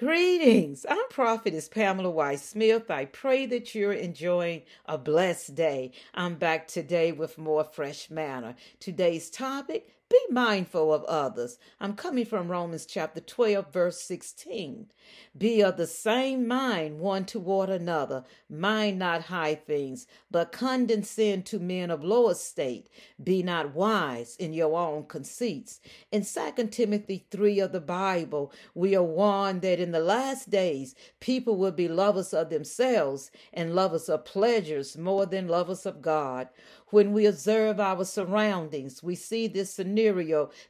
Greetings. I'm Prophetess Pamela Weiss Smith. I pray that you're enjoying a blessed day. I'm back today with more fresh manna. Today's topic be mindful of others. I'm coming from Romans chapter 12, verse 16. Be of the same mind one toward another. Mind not high things, but condescend to men of low estate. Be not wise in your own conceits. In 2 Timothy 3 of the Bible, we are warned that in the last days, people will be lovers of themselves and lovers of pleasures more than lovers of God. When we observe our surroundings, we see this scenario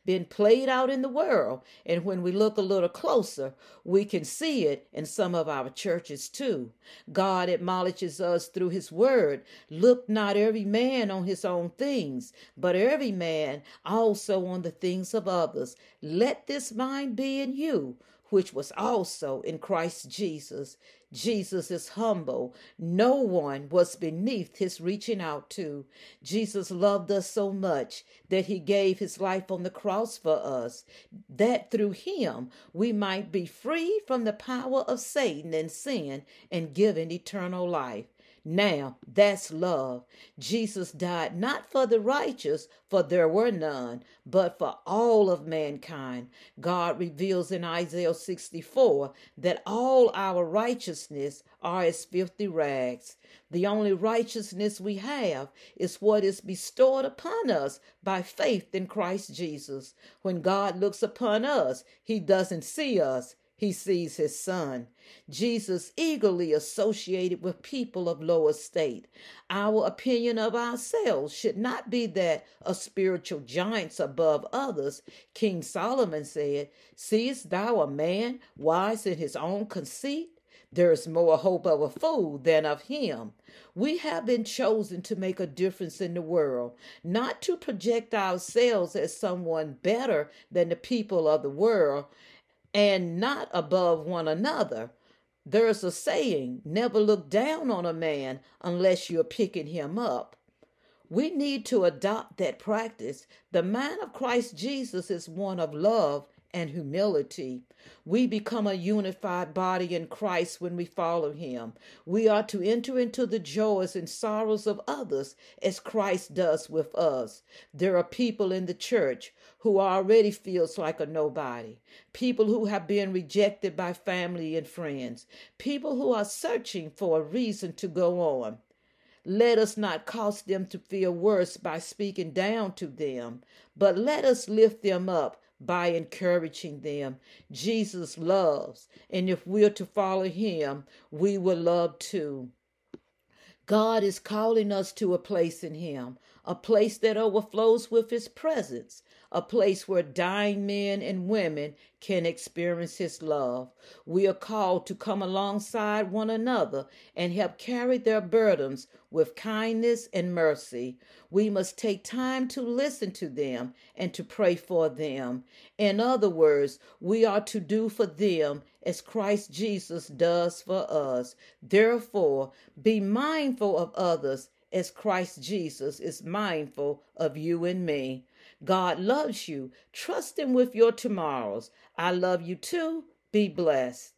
being played out in the world. And when we look a little closer, we can see it in some of our churches too. God admonishes us through his word look not every man on his own things, but every man also on the things of others. Let this mind be in you which was also in Christ Jesus. Jesus is humble. No one was beneath his reaching out to. Jesus loved us so much that he gave his life on the cross for us, that through him we might be free from the power of Satan and sin and given eternal life. Now, that's love. Jesus died not for the righteous, for there were none, but for all of mankind. God reveals in Isaiah 64 that all our righteousness are as filthy rags. The only righteousness we have is what is bestowed upon us by faith in Christ Jesus. When God looks upon us, he doesn't see us, he sees his son. Jesus eagerly associated with people of low estate. Our opinion of ourselves should not be that of spiritual giants above others. King Solomon said, Seest thou a man wise in his own conceit? There is more hope of a fool than of him. We have been chosen to make a difference in the world, not to project ourselves as someone better than the people of the world and not above one another. There's a saying never look down on a man unless you're picking him up. We need to adopt that practice. The mind of Christ Jesus is one of love and humility. We become a unified body in Christ when we follow Him. We are to enter into the joys and sorrows of others as Christ does with us. There are people in the church who already feels like a nobody, people who have been rejected by family and friends, people who are searching for a reason to go on. Let us not cause them to feel worse by speaking down to them, but let us lift them up by encouraging them. Jesus loves, and if we're to follow him, we will love too. God is calling us to a place in Him, a place that overflows with His presence, a place where dying men and women can experience His love. We are called to come alongside one another and help carry their burdens with kindness and mercy. We must take time to listen to them and to pray for them. In other words, we are to do for them as Christ Jesus does for us. Therefore, be mindful of others as Christ Jesus is mindful of you and me. God loves you. Trust Him with your tomorrows. I love you too. Be blessed.